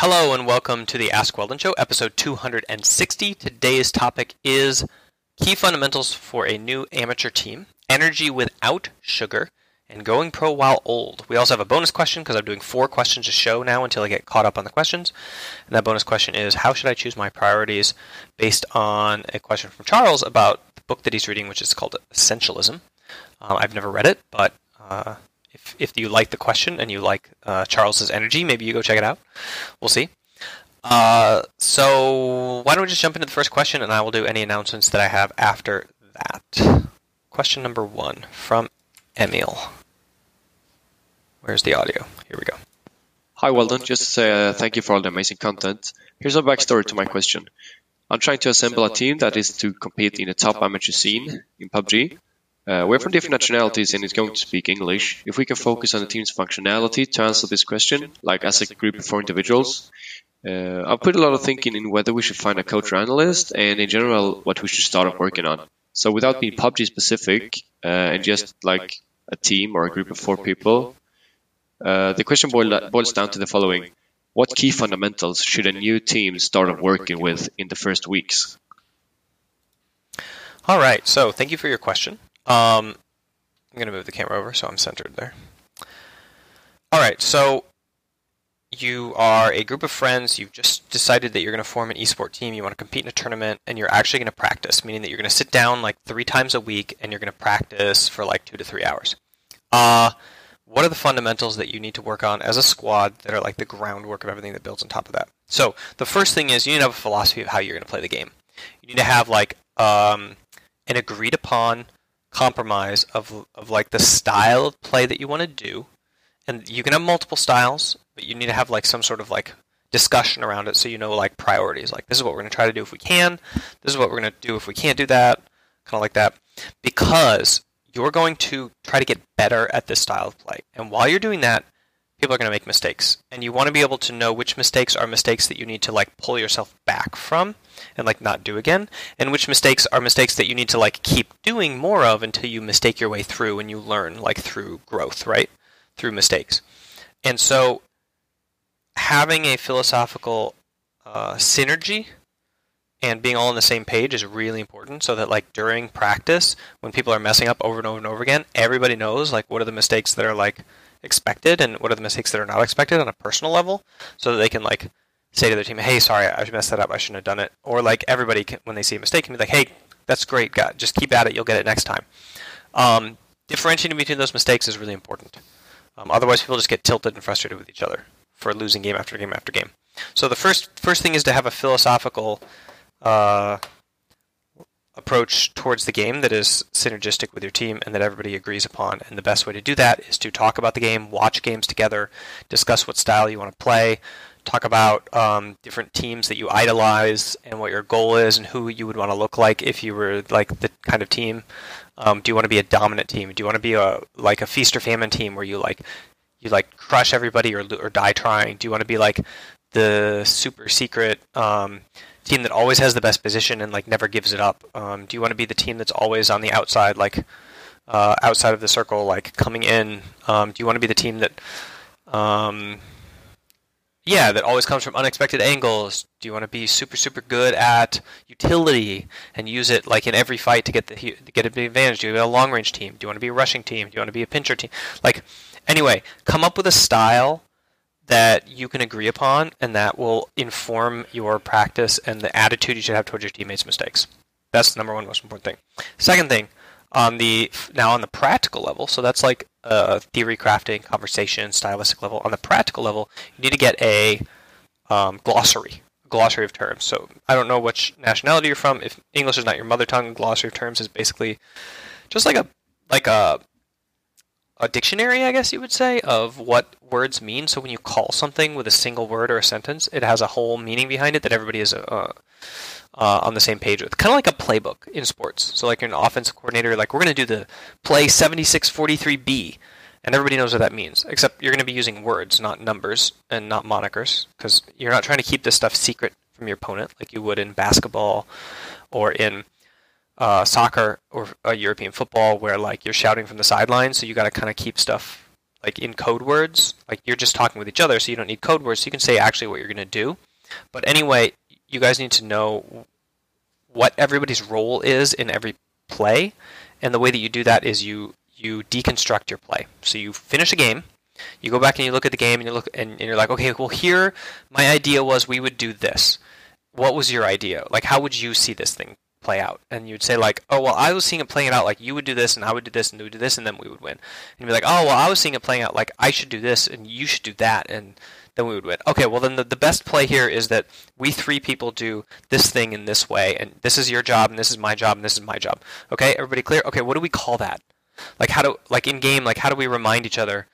Hello and welcome to the Ask Weldon Show, episode 260. Today's topic is key fundamentals for a new amateur team, energy without sugar, and going pro while old. We also have a bonus question because I'm doing four questions a show now until I get caught up on the questions. And that bonus question is how should I choose my priorities based on a question from Charles about the book that he's reading, which is called Essentialism. Uh, I've never read it, but uh, if, you like the question and you like uh, Charles's energy, maybe you go check it out. We'll see. Uh, so why don't we just jump into the first question, and I will do any announcements that I have after that. Question number one from Emil. Where's the audio? Here we go. Hi, Weldon. Just uh, thank you for all the amazing content. Here's a backstory to my question. I'm trying to assemble a team that is to compete in the top amateur scene in PUBG. Uh, we're from different nationalities and it's going to speak English. If we can focus on the team's functionality to answer this question, like as a group of four individuals, uh, I've put a lot of thinking in whether we should find a coach or analyst and in general what we should start working on. So without being PUBG specific uh, and just like a team or a group of four people, uh, the question boil, boils down to the following. What key fundamentals should a new team start working with in the first weeks? All right, so thank you for your question. Um, I'm going to move the camera over so I'm centered there. All right, so you are a group of friends. You've just decided that you're going to form an esport team. You want to compete in a tournament, and you're actually going to practice, meaning that you're going to sit down like three times a week and you're going to practice for like two to three hours. Uh, what are the fundamentals that you need to work on as a squad that are like the groundwork of everything that builds on top of that? So the first thing is you need to have a philosophy of how you're going to play the game. You need to have like um, an agreed upon compromise of of like the style of play that you want to do, and you can have multiple styles, but you need to have like some sort of like discussion around it so you know like priorities. Like this is what we're going to try to do if we can. This is what we're going to do if we can't do that. Kind of like that, because you're going to try to get better at this style of play, and while you're doing that, people are going to make mistakes. And you want to be able to know which mistakes are mistakes that you need to like pull yourself back from and like not do again and which mistakes are mistakes that you need to like keep doing more of until you mistake your way through and you learn like through growth right? Through mistakes. And so having a philosophical uh, synergy and being all on the same page is really important so that like during practice when people are messing up over and over and over again everybody knows like what are the mistakes that are like expected and what are the mistakes that are not expected on a personal level so that they can like say to their team hey sorry i messed that up i shouldn't have done it. Or like everybody can, when they see a mistake can be like hey that's great God, just keep at it you'll get it next time. Um, differentiating between those mistakes is really important. Um, otherwise people just get tilted and frustrated with each other for losing game after game after game. So the first first thing is to have a philosophical uh, approach towards the game that is synergistic with your team and that everybody agrees upon. And the best way to do that is to talk about the game, watch games together, discuss what style you want to play, talk about um, different teams that you idolize and what your goal is and who you would want to look like if you were like the kind of team. Um, do you want to be a dominant team? Do you want to be a like a feast or famine team where you like you like crush everybody or or die trying? Do you want to be like the super secret um, team that always has the best position and like never gives it up? Um, do you want to be the team that's always on the outside, like uh, outside of the circle, like coming in? Um, do you want to be the team that, um, yeah, that always comes from unexpected angles? Do you want to be super super good at utility and use it like in every fight to get the to get a big advantage? Do you want a long range team? Do you want to be a rushing team? Do you want to be a pincher team? Like, anyway, come up with a style that you can agree upon, and that will inform your practice and the attitude you should have towards your teammates' mistakes. That's the number one most important thing. Second thing, on the now on the practical level, so that's like a theory crafting, conversation, stylistic level. On the practical level, you need to get a um, glossary, a glossary of terms. So I don't know which nationality you're from. If English is not your mother tongue, glossary of terms is basically just like a like a a dictionary, I guess you would say, of what words mean. So when you call something with a single word or a sentence, it has a whole meaning behind it that everybody is uh, uh, on the same page with. Kind of like a playbook in sports. So like you're an offensive coordinator, like we're going to do the play 7643B, and everybody knows what that means. Except you're going to be using words, not numbers and not monikers, because you're not trying to keep this stuff secret from your opponent like you would in basketball or in uh, soccer or uh, European football where like you're shouting from the sidelines, so you got to kind of keep stuff like in code words. Like you're just talking with each other, so you don't need code words. So you can say actually what you're going to do. But anyway, you guys need to know what everybody's role is in every play, and the way that you do that is you you deconstruct your play. So you finish a game, you go back and you look at the game, and you look and, and you're like, okay, well here my idea was we would do this. What was your idea? Like how would you see this thing play out. And you'd say like, oh well, I was seeing it playing it out like you would do this and I would do this and you would do this and then we would win. And you'd be like, oh well, I was seeing it playing out like I should do this and you should do that and then we would win. Okay, well then the, the best play here is that we three people do this thing in this way and this is your job and this is my job and this is my job. Okay, everybody clear? Okay, what do we call that? Like how do like in game like how do we remind each other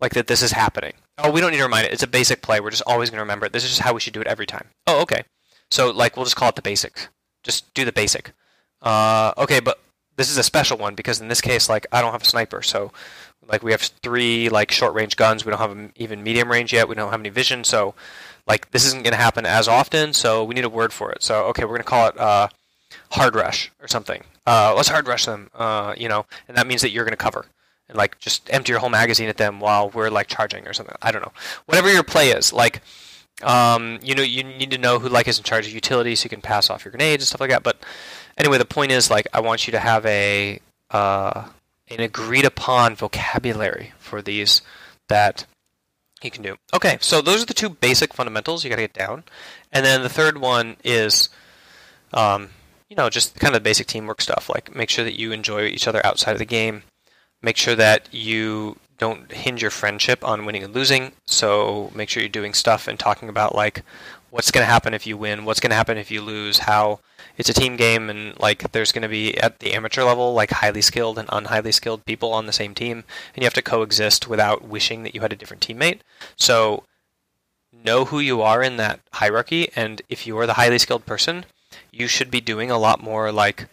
like that this is happening? Oh, we don't need to remind it. It's a basic play. We're just always going to remember it. This is just how we should do it every time. Oh, okay. So like we'll just call it the basics. Just do the basic. Uh, okay, but this is a special one because in this case, like I don't have a sniper, so like we have three like short range guns. We don't have even medium range yet. We don't have any vision, so like this isn't going to happen as often. So we need a word for it. So okay, we're going to call it uh, hard rush or something. Uh, let's hard rush them. Uh, you know, and that means that you're going to cover and like just empty your whole magazine at them while we're like charging or something. I don't know. Whatever your play is, like um, you know, you need to know who like is in charge of utilities, so you can pass off your grenades and stuff like that. But anyway, the point is like I want you to have a uh, an agreed upon vocabulary for these that you can do. Okay, so those are the two basic fundamentals you got to get down, and then the third one is, um, you know, just kind of basic teamwork stuff. Like make sure that you enjoy each other outside of the game. Make sure that you don't hinge your friendship on winning and losing. So make sure you're doing stuff and talking about like what's going to happen if you win, what's going to happen if you lose, how it's a team game and like there's going to be at the amateur level like highly skilled and unhighly skilled people on the same team and you have to coexist without wishing that you had a different teammate. So know who you are in that hierarchy and if you are the highly skilled person, you should be doing a lot more like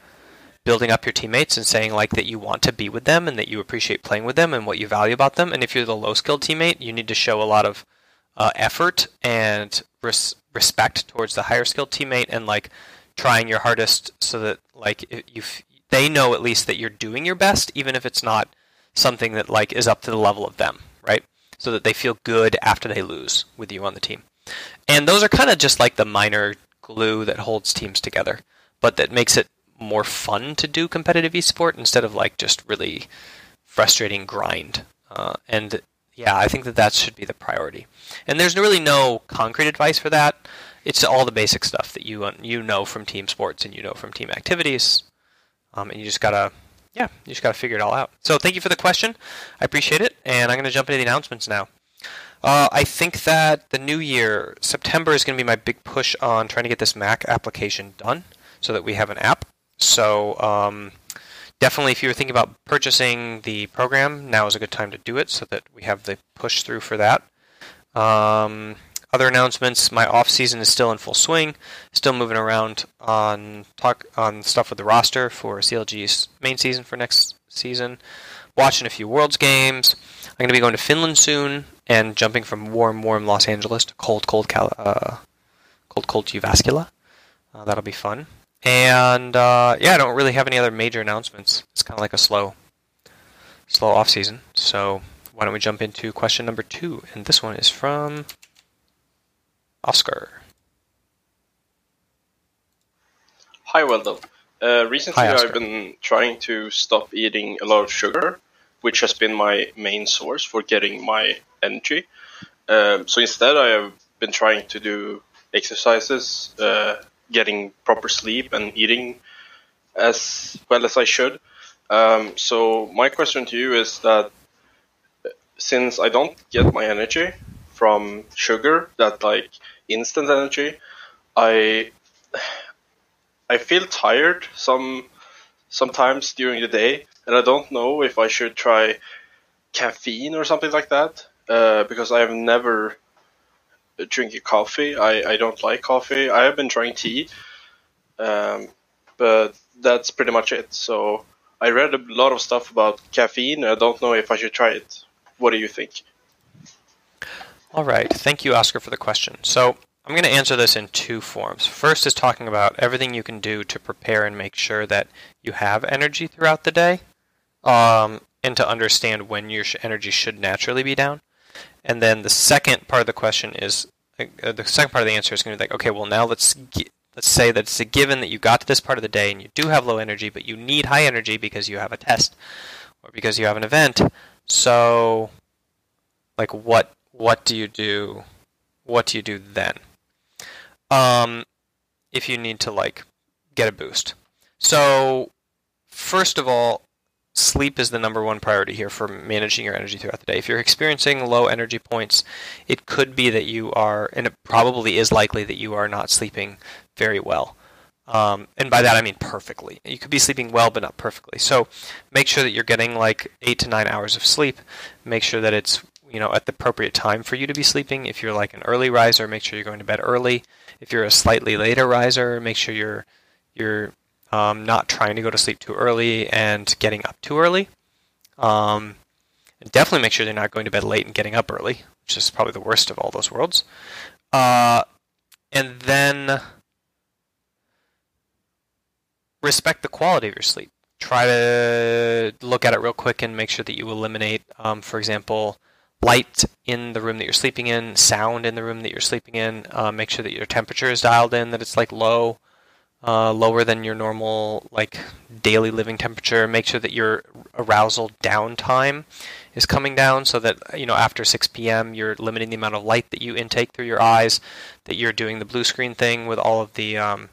building up your teammates and saying like that you want to be with them and that you appreciate playing with them and what you value about them. And if you're the low skilled teammate, you need to show a lot of uh, effort and res- respect towards the higher skilled teammate and like trying your hardest so that like you they know at least that you're doing your best even if it's not something that like is up to the level of them, right? So that they feel good after they lose with you on the team. And those are kind of just like the minor glue that holds teams together, but that makes it more fun to do competitive esport instead of like just really frustrating grind. Uh, and yeah, I think that that should be the priority. And there's really no concrete advice for that. It's all the basic stuff that you you know from team sports and you know from team activities, um, and you just gotta yeah, you just gotta figure it all out. So thank you for the question. I appreciate it, and I'm gonna jump into the announcements now. Uh, I think that the new year, September, is going to be my big push on trying to get this Mac application done so that we have an app. So um, definitely, if you're thinking about purchasing the program, now is a good time to do it so that we have the push through for that. Um, other announcements: my off season is still in full swing. Still moving around on talk on stuff with the roster for CLG's main season for next season. Watching a few Worlds games. I'm going to be going to Finland soon and jumping from warm, warm Los Angeles to cold, cold, Cal- uh, cold, cold Jyväskylä. Uh, that'll be fun. And uh, yeah, I don't really have any other major announcements. It's kind of like a slow, slow off season. So why don't we jump into question number two? And this one is from Oscar. Hi, Weldon. Uh, recently, Hi, I've been trying to stop eating a lot of sugar, which has been my main source for getting my energy. Um, so instead, I have been trying to do exercises, uh, getting proper sleep and eating as well as I should. Um, so my question to you is that since I don't get my energy from sugar, that like instant energy, I I feel tired some sometimes during the day, and I don't know if I should try caffeine or something like that uh, because I have never drinking coffee. I, I don't like coffee. I have been trying tea, um, but that's pretty much it. So I read a lot of stuff about caffeine. I don't know if I should try it. What do you think? All right. Thank you, Oscar, for the question. So I'm going to answer this in two forms. First is talking about everything you can do to prepare and make sure that you have energy throughout the day. Um, and to understand when your energy should naturally be down. And then the second part of the question is uh, the second part of the answer is going to be like, okay, well now let's let's say that it's a given that you got to this part of the day and you do have low energy, but you need high energy because you have a test or because you have an event. So, like, what what do you do? What do you do then? Um, if you need to like get a boost. So, first of all, sleep is the number one priority here for managing your energy throughout the day. If you're experiencing low energy points, it could be that you are, and it probably is likely that you are not sleeping very well. Um, and by that I mean perfectly. You could be sleeping well, but not perfectly. So make sure that you're getting like eight to nine hours of sleep. Make sure that it's you know at the appropriate time for you to be sleeping. If you're like an early riser, make sure you're going to bed early. If you're a slightly later riser, make sure you're you're um, not trying to go to sleep too early and getting up too early. Um, definitely make sure they're not going to bed late and getting up early, which is probably the worst of all those worlds. Uh, and then respect the quality of your sleep. Try to look at it real quick and make sure that you eliminate, um, for example, light in the room that you're sleeping in, sound in the room that you're sleeping in. Uh, make sure that your temperature is dialed in, that it's like low uh, lower than your normal like daily living temperature. Make sure that your arousal downtime is coming down, so that you know after 6 p.m. you're limiting the amount of light that you intake through your eyes. That you're doing the blue screen thing with all of the um,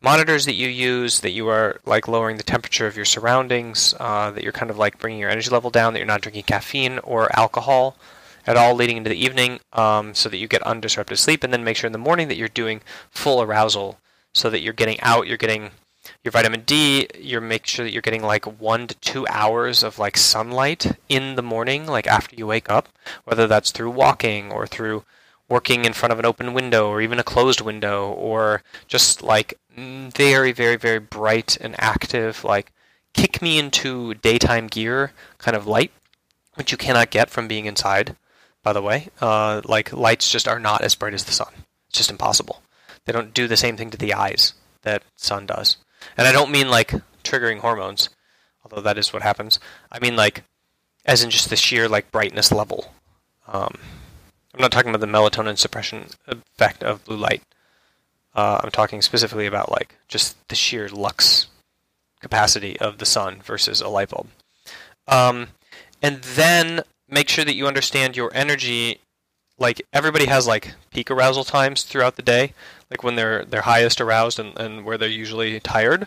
monitors that you use. That you are like lowering the temperature of your surroundings. Uh, that you're kind of like bringing your energy level down. That you're not drinking caffeine or alcohol at all leading into the evening um, so that you get undisrupted sleep and then make sure in the morning that you're doing full arousal so that you're getting out, you're getting your vitamin D, you're make sure that you're getting like one to two hours of like sunlight in the morning, like after you wake up, whether that's through walking or through working in front of an open window or even a closed window or just like very, very, very bright and active, like kick me into daytime gear kind of light, which you cannot get from being inside, by the way. Uh, like lights just are not as bright as the sun. It's just impossible. They don't do the same thing to the eyes that sun does. And I don't mean like triggering hormones, although that is what happens. I mean like as in just the sheer like brightness level. Um, I'm not talking about the melatonin suppression effect of blue light. Uh, I'm talking specifically about like just the sheer lux capacity of the sun versus a light bulb. Um, and then make sure that you understand your energy. Like everybody has like peak arousal times throughout the day like when they're they're highest aroused and, and where they're usually tired.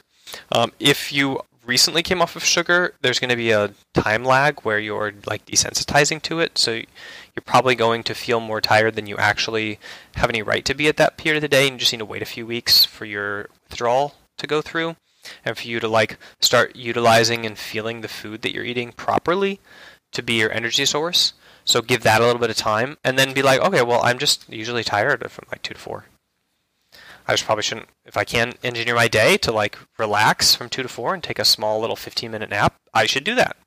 Um, if you recently came off of sugar, there's going to be a time lag where you're like desensitizing to it, so you're probably going to feel more tired than you actually have any right to be at that period of the day, and you just need to wait a few weeks for your withdrawal to go through, and for you to like start utilizing and feeling the food that you're eating properly to be your energy source. So give that a little bit of time, and then be like, okay, well, I'm just usually tired from like two to four. I just probably shouldn't, if I can engineer my day to like relax from two to four and take a small little 15 minute nap, I should do that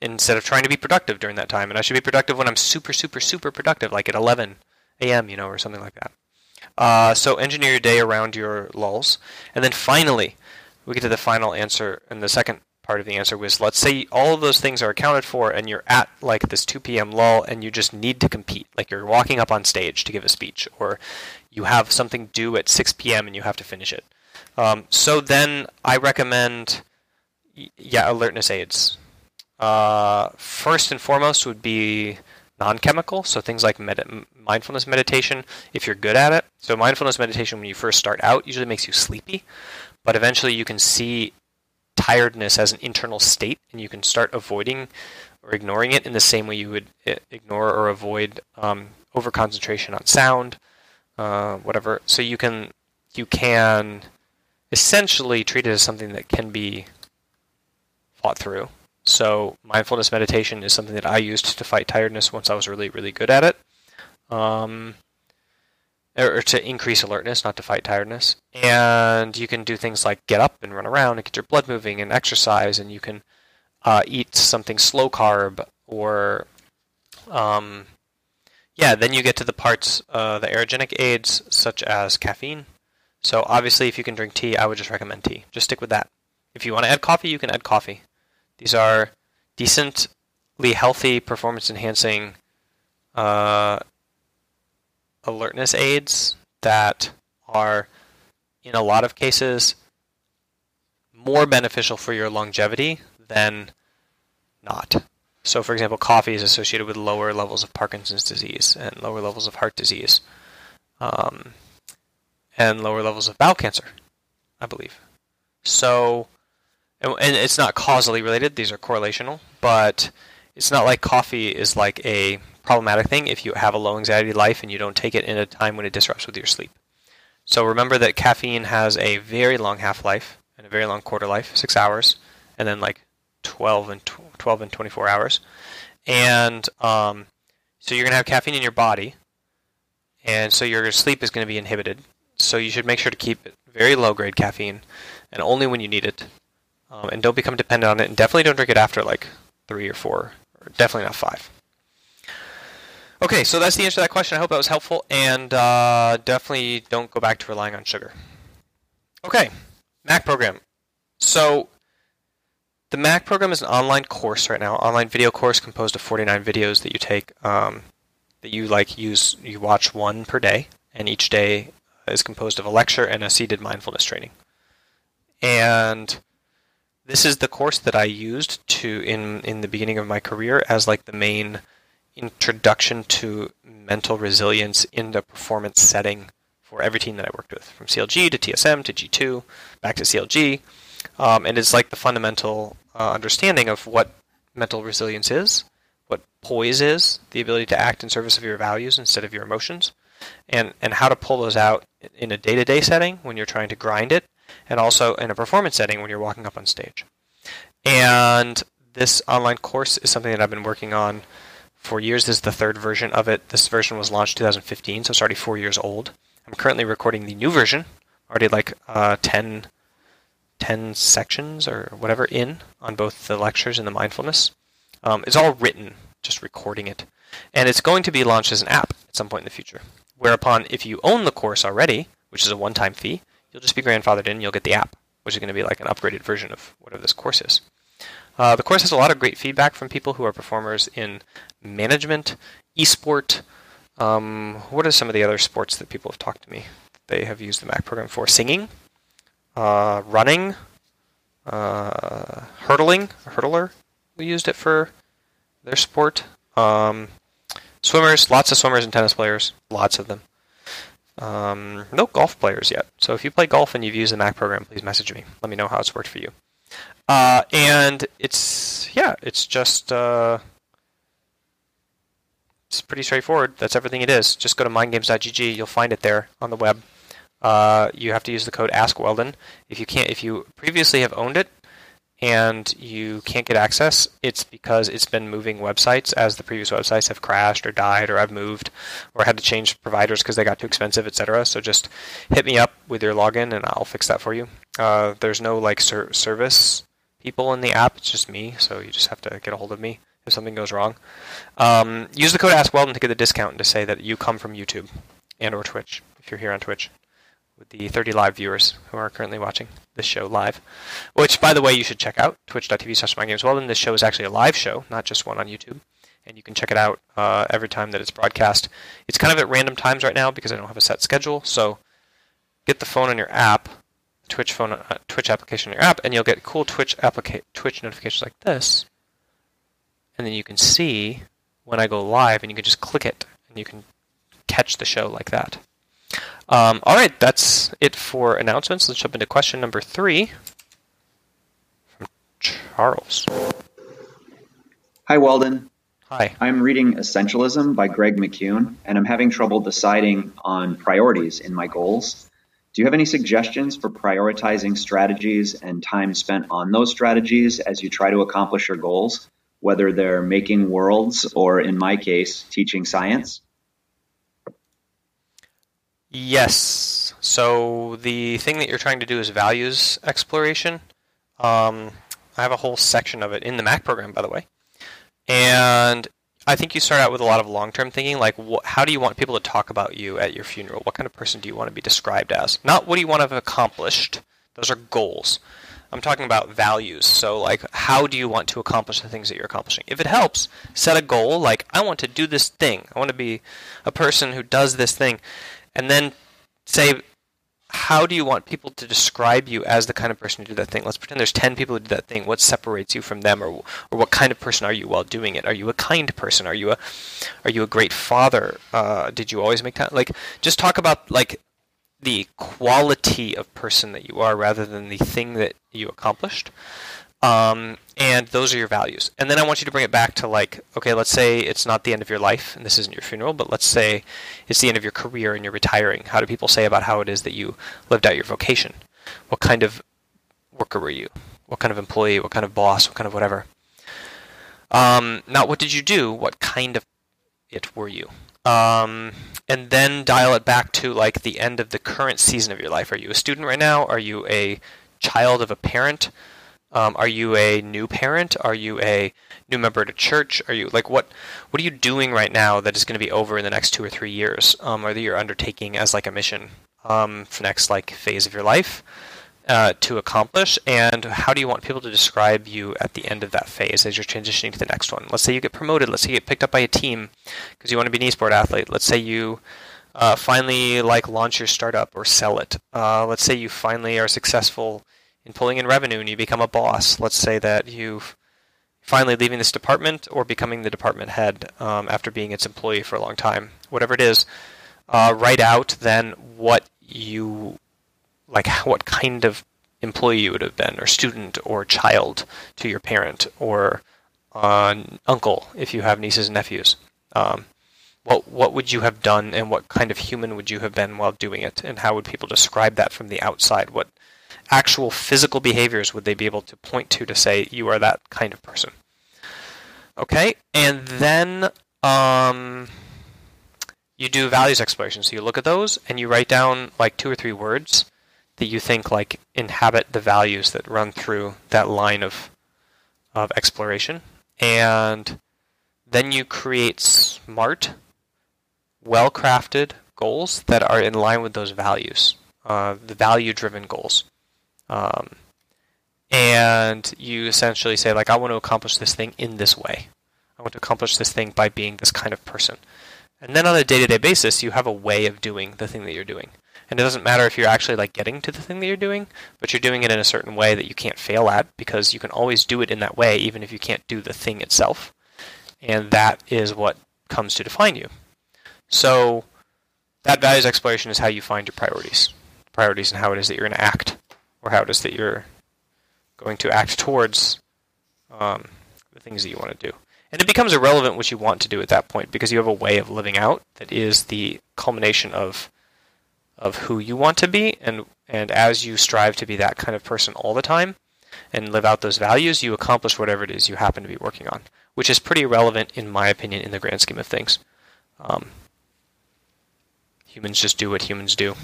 instead of trying to be productive during that time. And I should be productive when I'm super, super, super productive, like at 11 a.m., you know, or something like that. Uh, so engineer your day around your lulls. And then finally, we get to the final answer and the second part of the answer was let's say all of those things are accounted for and you're at like this 2 p.m. lull and you just need to compete. Like you're walking up on stage to give a speech or you have something due at 6 p.m. and you have to finish it. Um, so then I recommend, yeah, alertness aids. Uh, first and foremost would be non-chemical, so things like med- mindfulness meditation if you're good at it. So mindfulness meditation when you first start out usually makes you sleepy, but eventually you can see tiredness as an internal state and you can start avoiding or ignoring it in the same way you would eh, ignore or avoid um, over concentration on sound uh, whatever. So you can you can essentially treat it as something that can be fought through. So mindfulness meditation is something that I used to fight tiredness once I was really really good at it. Um, or to increase alertness, not to fight tiredness. And you can do things like get up and run around and get your blood moving and exercise, and you can uh, eat something slow carb or um, yeah, then you get to the parts, uh, the ergogenic aids, such as caffeine. So obviously, if you can drink tea, I would just recommend tea. Just stick with that. If you want to add coffee, you can add coffee. These are decently healthy, performance enhancing uh, alertness aids that are, in a lot of cases, more beneficial for your longevity than not. So, for example, coffee is associated with lower levels of Parkinson's disease and lower levels of heart disease, um, and lower levels of bowel cancer, I believe. So, and, and it's not causally related; these are correlational. But it's not like coffee is like a problematic thing if you have a low anxiety life and you don't take it in a time when it disrupts with your sleep. So remember that caffeine has a very long half life and a very long quarter life, six hours, and then like 12 and 12 and 24 hours. And um, so you're going to have caffeine in your body, and so your sleep is going to be inhibited. So you should make sure to keep it very low grade caffeine, and only when you need it. Um, and don't become dependent on it, and definitely don't drink it after like three or four, or definitely not five. Okay, so that's the answer to that question. I hope that was helpful, and uh, definitely don't go back to relying on sugar. Okay, Mac program. So the Mac program is an online course right now, online video course composed of 49 videos that you take, um, that you like use, you watch one per day, and each day is composed of a lecture and a seated mindfulness training. And this is the course that I used to in in the beginning of my career as like the main introduction to mental resilience in the performance setting for every team that I worked with, from CLG to TSM to G2, back to CLG, um, and it's like the fundamental uh, understanding of what mental resilience is, what poise is, the ability to act in service of your values instead of your emotions, and, and how to pull those out in a day to day setting when you're trying to grind it, and also in a performance setting when you're walking up on stage. And this online course is something that I've been working on for years. This is the third version of it. This version was launched 2015, so it's already four years old. I'm currently recording the new version, already like uh, 10 10 sections or whatever in on both the lectures and the mindfulness. Um, it's all written, just recording it. And it's going to be launched as an app at some point in the future. Whereupon, if you own the course already, which is a one time fee, you'll just be grandfathered in, you'll get the app, which is going to be like an upgraded version of whatever this course is. Uh, the course has a lot of great feedback from people who are performers in management, esport. Um, what are some of the other sports that people have talked to me? They have used the Mac program for singing, uh, running, uh, hurdling, a hurdler. We used it for their sport. Um, swimmers, lots of swimmers and tennis players, lots of them. Um, no golf players yet. So if you play golf and you've used the Mac program, please message me. Let me know how it's worked for you. Uh, and it's yeah, it's just uh, it's pretty straightforward. That's everything it is. Just go to mindgames.gg. You'll find it there on the web uh, you have to use the code AskWeldon. If you can't, if you previously have owned it and you can't get access, it's because it's been moving websites as the previous websites have crashed or died or I've moved or had to change providers because they got too expensive, etc. So just hit me up with your login and I'll fix that for you. Uh, there's no like ser- service people in the app; it's just me. So you just have to get a hold of me if something goes wrong. Um, use the code AskWeldon to get the discount and to say that you come from YouTube and or Twitch if you're here on Twitch with the 30 live viewers who are currently watching this show live. Which, by the way, you should check out twitch.tv slash mindgamesweldon. This show is actually a live show, not just one on YouTube. And you can check it out uh, every time that it's broadcast. It's kind of at random times right now because I don't have a set schedule. So get the phone on your app, Twitch phone, uh, Twitch application on your app, and you'll get cool Twitch applica- Twitch notifications like this. And then you can see when I go live, and you can just click it, and you can catch the show like that. Um, all right, that's it for announcements. Let's jump into question number three from Charles. Hi, Weldon. Hi. I'm reading Essentialism by Greg McKeown, and I'm having trouble deciding on priorities in my goals. Do you have any suggestions for prioritizing strategies and time spent on those strategies as you try to accomplish your goals, whether they're making worlds or, in my case, teaching science? Yes. So the thing that you're trying to do is values exploration. Um, I have a whole section of it in the Mac program, by the way. And I think you start out with a lot of long-term thinking, like wh- how do you want people to talk about you at your funeral? What kind of person do you want to be described as? Not what do you want to have accomplished. Those are goals. I'm talking about values. So, like, how do you want to accomplish the things that you're accomplishing? If it helps, set a goal. Like, I want to do this thing. I want to be a person who does this thing. And then say, how do you want people to describe you as the kind of person who did that thing? Let's pretend there's 10 people who did that thing. What separates you from them or or what kind of person are you while doing it? Are you a kind person? Are you a are you a great father? Uh, did you always make time? Like just talk about like the quality of person that you are rather than the thing that you accomplished. Um, and those are your values. And then I want you to bring it back to like, okay, let's say it's not the end of your life, and this isn't your funeral, but let's say it's the end of your career and you're retiring. How do people say about how it is that you lived out your vocation? What kind of worker were you? What kind of employee? What kind of boss? What kind of whatever? Um, not what did you do? What kind of it were you? Um, and then dial it back to like the end of the current season of your life. Are you a student right now? Are you a child of a parent? Um, are you a new parent? Are you a new member at a church? Are you like what? What are you doing right now that is going to be over in the next two or three years, um, or that you're undertaking as like a mission um, for next like phase of your life uh, to accomplish? And how do you want people to describe you at the end of that phase as you're transitioning to the next one? Let's say you get promoted. Let's say you get picked up by a team because you want to be an esport athlete. Let's say you uh, finally like launch your startup or sell it. Uh, let's say you finally are successful in pulling in revenue and you become a boss. Let's say that you've finally leaving this department or becoming the department head um, after being its employee for a long time. Whatever it is, uh, write out then what you like, what kind of employee you would have been, or student, or child to your parent, or uh, uncle if you have nieces and nephews. Um, what what would you have done, and what kind of human would you have been while doing it, and how would people describe that from the outside? What actual physical behaviors would they be able to point to to say you are that kind of person? Okay, and then um, you do values exploration. So you look at those and you write down like two or three words that you think like inhabit the values that run through that line of of exploration, and then you create smart, well-crafted goals that are in line with those values, uh, the value-driven goals. Um, and you essentially say like, I want to accomplish this thing in this way. I want to accomplish this thing by being this kind of person. And then on a day-to-day basis, you have a way of doing the thing that you're doing. And it doesn't matter if you're actually like getting to the thing that you're doing, but you're doing it in a certain way that you can't fail at because you can always do it in that way even if you can't do the thing itself. And that is what comes to define you. So that values exploration is how you find your priorities. Priorities and how it is that you're going to act or how it is that you're going to act towards um, the things that you want to do. And it becomes irrelevant what you want to do at that point because you have a way of living out that is the culmination of of who you want to be and and as you strive to be that kind of person all the time and live out those values, you accomplish whatever it is you happen to be working on, which is pretty irrelevant in my opinion in the grand scheme of things. Um, humans just do what humans do.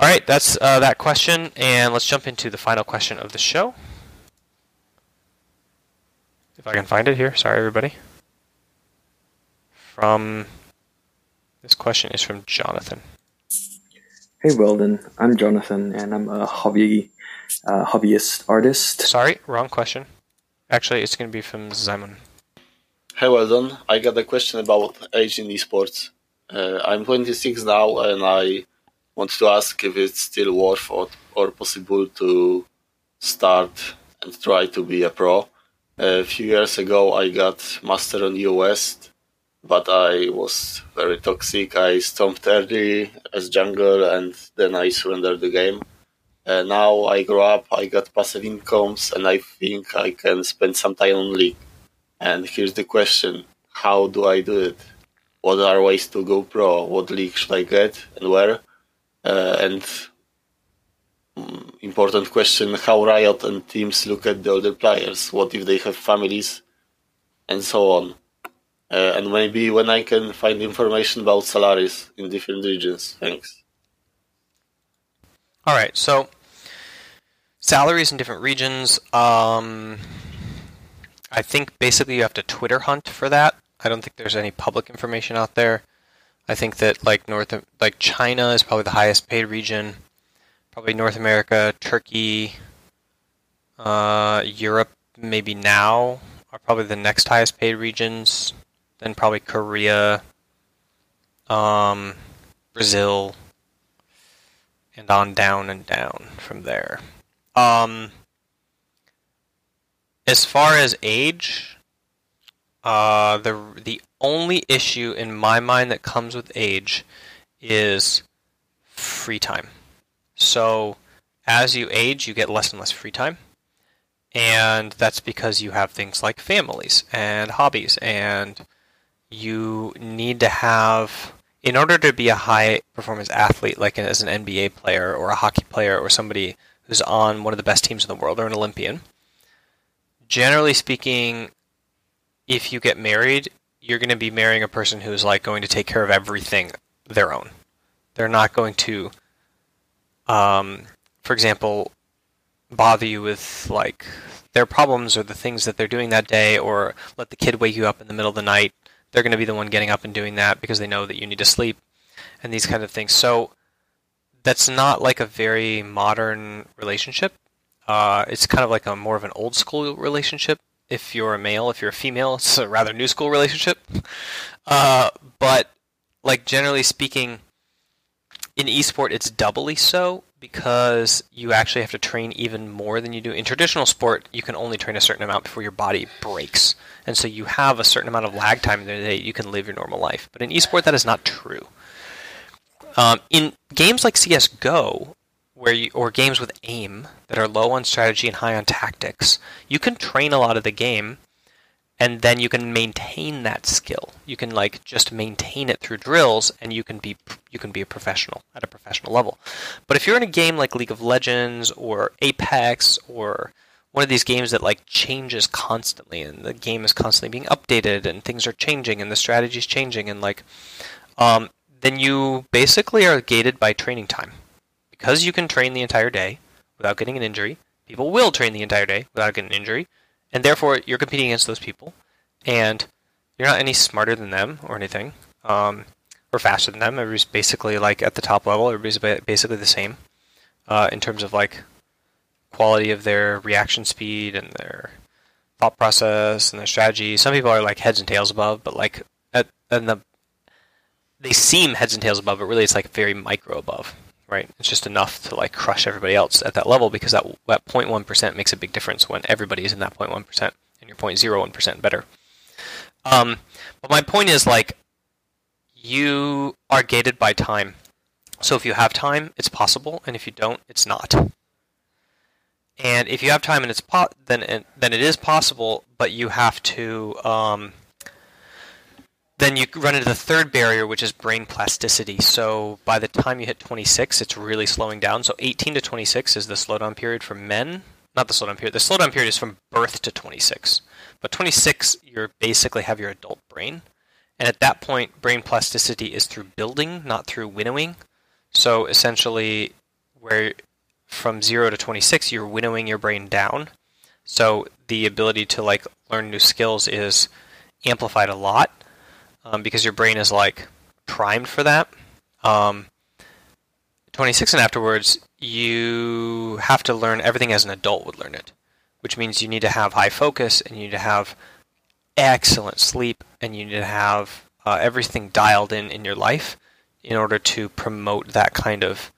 All right, that's uh, that question, and let's jump into the final question of the show. If I can find it here. Sorry, everybody. From this question is from Jonathan. Hey, Weldon. I'm Jonathan, and I'm a hobby uh, hobbyist artist. Sorry, wrong question. Actually, it's going to be from Simon. Hey, Weldon. I got a question about age in esports. Uh, I'm 26 now, and I want to ask if it's still worth or, or possible to start and try to be a pro. A few years ago, I got master on West, but I was very toxic. I stomped early as jungle, and then I surrendered the game. Uh, now I grow up, I got passive incomes, and I think I can spend some time on League. And here's the question: How do I do it? What are ways to go pro? What league should I get, and where? Uh, and um, important question: How Riot and teams look at the older players? What if they have families, and so on? Uh, and maybe when I can find information about salaries in different regions. Thanks. All right, so salaries in different regions. Um, I think basically you have to Twitter hunt for that. I don't think there's any public information out there. I think that like North, like China is probably the highest paid region. probably North America, Turkey, uh, Europe, maybe now are probably the next highest paid regions. Then probably Korea, um, Brazil, and on down and down from there. Um, as far as age, uh, the the only issue in my mind that comes with age is free time. So as you age, you get less and less free time. And that's because you have things like families and hobbies, and you need to have, in order to be a high performance athlete, like as an NBA player or a hockey player or somebody who's on one of the best teams in the world or an Olympian, generally speaking, if you get married, you're going to be marrying a person who's like going to take care of everything their own. They're not going to, um, for example, bother you with like their problems or the things that they're doing that day, or let the kid wake you up in the middle of the night. They're going to be the one getting up and doing that because they know that you need to sleep, and these kind of things. So that's not like a very modern relationship. Uh, it's kind of like a more of an old school relationship. If you're a male, if you're a female, it's a rather new school relationship. Uh, but like generally speaking, in esport, it's doubly so because you actually have to train even more than you do in traditional sport. You can only train a certain amount before your body breaks, and so you have a certain amount of lag time in there that you can live your normal life. But in esport, that is not true. Um, in games like CS:GO, where you, or games with aim that are low on strategy and high on tactics, you can train a lot of the game and then you can maintain that skill. You can like just maintain it through drills and you can be you can be a professional at a professional level. But if you're in a game like League of Legends or Apex or one of these games that like changes constantly and the game is constantly being updated and things are changing and the strategy is changing and like um, then you basically are gated by training time because you can train the entire day without getting an injury, people will train the entire day without getting an injury, and therefore you're competing against those people, and you're not any smarter than them or anything, um, or faster than them. Everybody's basically like at the top level. Everybody's basically the same uh, in terms of like quality of their reaction speed and their thought process and their strategy. Some people are like heads and tails above, but like at and the they seem heads and tails above, but really it's like very micro above right? It's just enough to like crush everybody else at that level because that that 0.1 percent makes a big difference when everybody is in that 0.1 percent and you're 0.01 percent better. Um, but my point is like you are gated by time. So if you have time, it's possible, and if you don't, it's not. And if you have time and it's po- then it, then it is possible, but you have to um, then you run into the third barrier, which is brain plasticity. So by the time you hit 26, it's really slowing down. So 18 to 26 is the slowdown period for men. Not the slowdown period. The slowdown period is from birth to 26. But 26, you basically have your adult brain. And at that point, brain plasticity is through building, not through winnowing. So essentially, where from 0 to 26, you're winnowing your brain down. So the ability to like learn new skills is amplified a lot um, because your brain is like primed for that. Um, 26 and afterwards, you have to learn everything as an adult would learn it, which means you need to have high focus and you need to have excellent sleep and you need to have uh, everything dialed in in your life in order to promote that kind of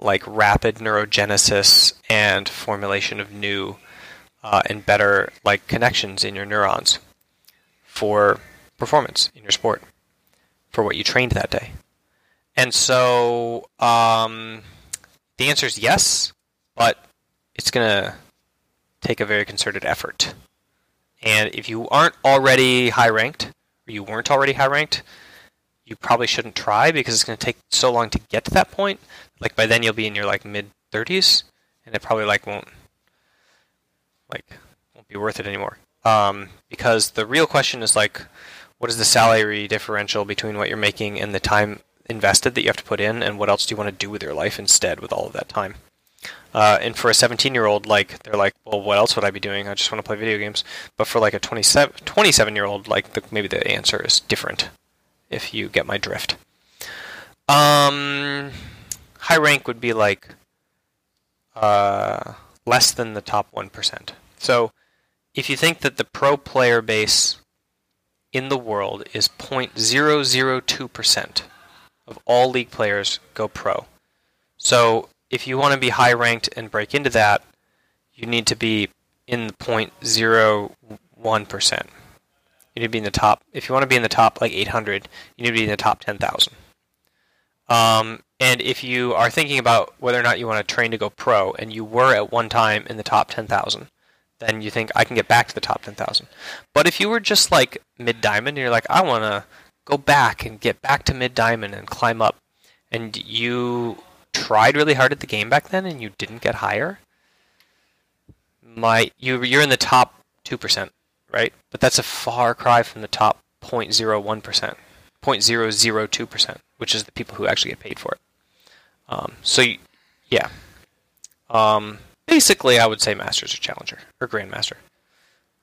like rapid neurogenesis and formulation of new uh, and better like connections in your neurons for performance in your sport for what you trained that day. And so um, the answer is yes, but it's going to take a very concerted effort. And if you aren't already high ranked, or you weren't already high ranked, you probably shouldn't try because it's going to take so long to get to that point. Like by then you'll be in your like mid 30s, and it probably like won't like won't be worth it anymore. Um, because the real question is like, what is the salary differential between what you're making and the time invested that you have to put in, and what else do you want to do with your life instead with all of that time? Uh, and for a 17 year old, like they're like, well, what else would I be doing? I just want to play video games. But for like a 27 27 year old, like the, maybe the answer is different. If you get my drift. Um, high rank would be like uh, less than the top 1%. So if you think that the pro player base in the world is 0.002% of all league players go pro. So if you want to be high ranked and break into that, you need to be in the 0.01%. You need to be in the top. If you want to be in the top like 800, you need to be in the top 10,000. Um, and if you are thinking about whether or not you want to train to go pro, and you were at one time in the top 10,000, then you think I can get back to the top 10,000. But if you were just like mid diamond, and you're like, I want to go back and get back to mid diamond and climb up, and you tried really hard at the game back then and you didn't get higher, my you you're in the top two percent, right? But that's a far cry from the top 0.01 percent, 0.002 percent, which is the people who actually get paid for it. Um, so yeah, um, basically I would say Masters or Challenger or Grandmaster.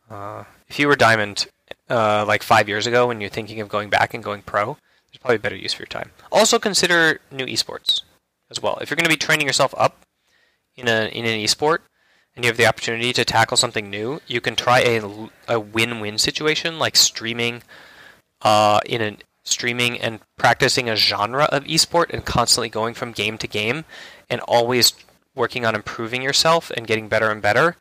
Uh, if you were Diamond uh, like five years ago and you're thinking of going back and going pro, there's probably better use for your time. Also consider new esports as well. If you're going to be training yourself up in a in an esport and you have the opportunity to tackle something new, you can try a, a win-win situation like streaming uh, in a streaming and practicing a genre of esport and constantly going from game to game and always working on improving yourself and getting better and better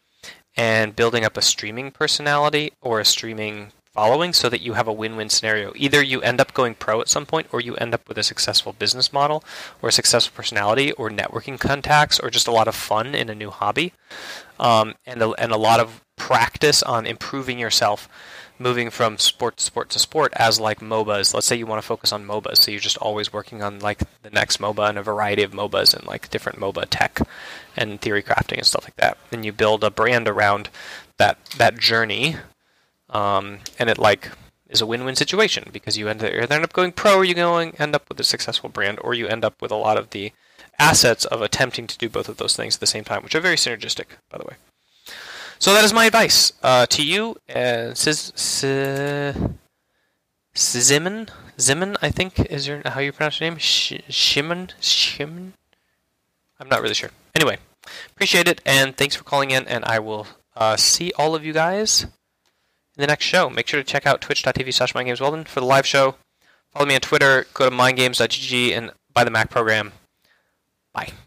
and building up a streaming personality or a streaming following so that you have a win-win scenario. Either you end up going pro at some point or you end up with a successful business model or a successful personality or networking contacts or just a lot of fun in a new hobby um, and, a, and a lot of practice on improving yourself moving from sport to sport to sport as like MOBAs. Let's say you want to focus on MOBAs, so you're just always working on like the next MOBA and a variety of MOBAs and like different MOBA tech and theory crafting and stuff like that. And you build a brand around that that journey um, and it like is a win-win situation because you end, either end up going pro or you going end up with a successful brand or you end up with a lot of the assets of attempting to do both of those things at the same time, which are very synergistic, by the way. So that is my advice uh, to you, Zimmon, Zimmon, I think is your how you pronounce your name, Shimon, Shimon. I'm not really sure. Anyway, appreciate it, and thanks for calling in, and I will uh, see all of you guys in the next show. Make sure to check out twitch.tv slash mindgamesweldon for the live show. Follow me on Twitter. Go to mindgames.gg and buy the Mac program. Bye.